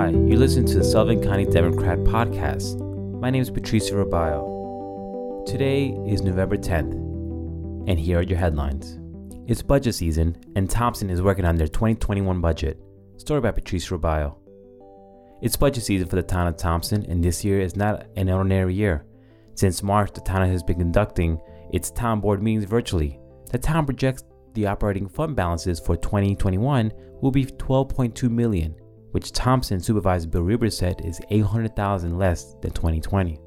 Hi, you listen to the Sullivan County Democrat podcast. My name is Patricia Robayo. Today is November 10th, and here are your headlines. It's budget season, and Thompson is working on their 2021 budget. Story by Patricia Robayo. It's budget season for the town of Thompson, and this year is not an ordinary year. Since March, the town has been conducting its town board meetings virtually. The town projects the operating fund balances for 2021 will be 12.2 million which Thompson supervisor Bill Rieber said is 800,000 less than 2020.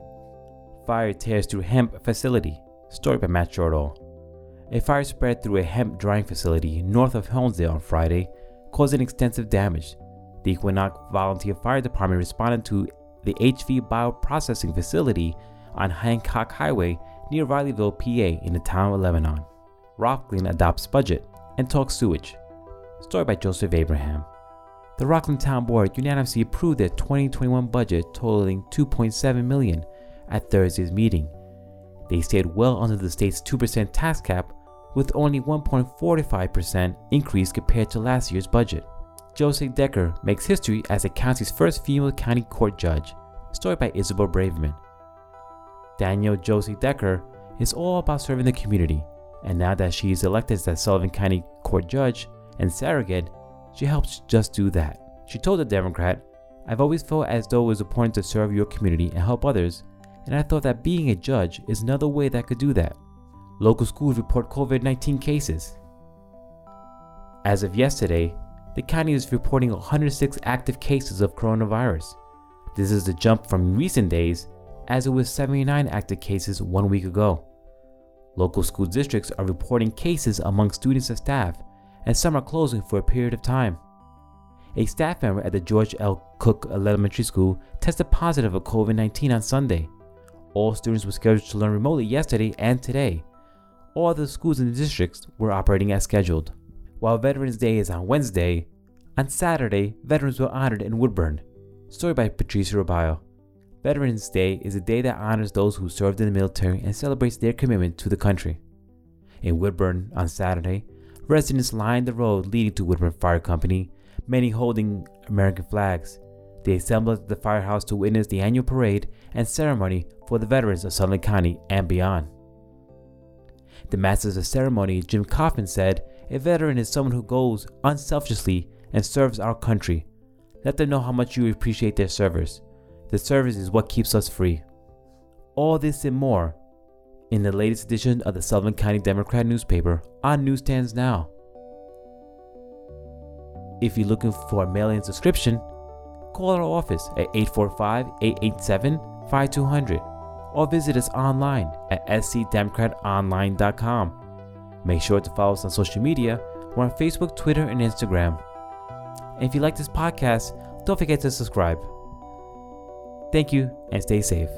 Fire tears through hemp facility. Story by Matt Jordahl. A fire spread through a hemp drying facility north of Helmsdale on Friday, causing extensive damage. The Equinunk Volunteer Fire Department responded to the HV Bioprocessing Facility on Hancock Highway near Rileyville, PA, in the town of Lebanon. Rockland adopts budget and talks sewage. Story by Joseph Abraham. The Rockland Town Board unanimously approved their 2021 budget totaling 2.7 million at Thursday's meeting. They stayed well under the state's 2% tax cap with only 1.45% increase compared to last year's budget. Josie Decker makes history as the county's first female county court judge. Story by Isabel Braverman. Danielle Josie Decker is all about serving the community, and now that she is elected as the Sullivan County Court Judge and surrogate, she helps just do that. She told the Democrat, I've always felt as though it was important to serve your community and help others, and I thought that being a judge is another way that could do that. Local schools report COVID 19 cases. As of yesterday, the county is reporting 106 active cases of coronavirus. This is a jump from recent days, as it was 79 active cases one week ago. Local school districts are reporting cases among students and staff, and some are closing for a period of time. A staff member at the George L. Cooke Elementary School tested positive for COVID 19 on Sunday. All students were scheduled to learn remotely yesterday and today. All other schools in the districts were operating as scheduled. While Veterans Day is on Wednesday, on Saturday, veterans were honored in Woodbourne. Story by Patricia Robayo. Veterans Day is a day that honors those who served in the military and celebrates their commitment to the country. In Woodbourne on Saturday, Residents lined the road leading to Woodbourne Fire Company, many holding American flags. They assembled at the firehouse to witness the annual parade and ceremony for the veterans of Sullivan County and beyond. The master of the ceremony, Jim Coffin, said, A veteran is someone who goes unselfishly and serves our country. Let them know how much you appreciate their service. The service is what keeps us free. All this and more in the latest edition of the Sullivan County Democrat newspaper on newsstands now. If you're looking for a mail in subscription, call our office at 845 887 5200 or visit us online at scdemocratonline.com. Make sure to follow us on social media. We're on Facebook, Twitter, and Instagram. And if you like this podcast, don't forget to subscribe. Thank you and stay safe.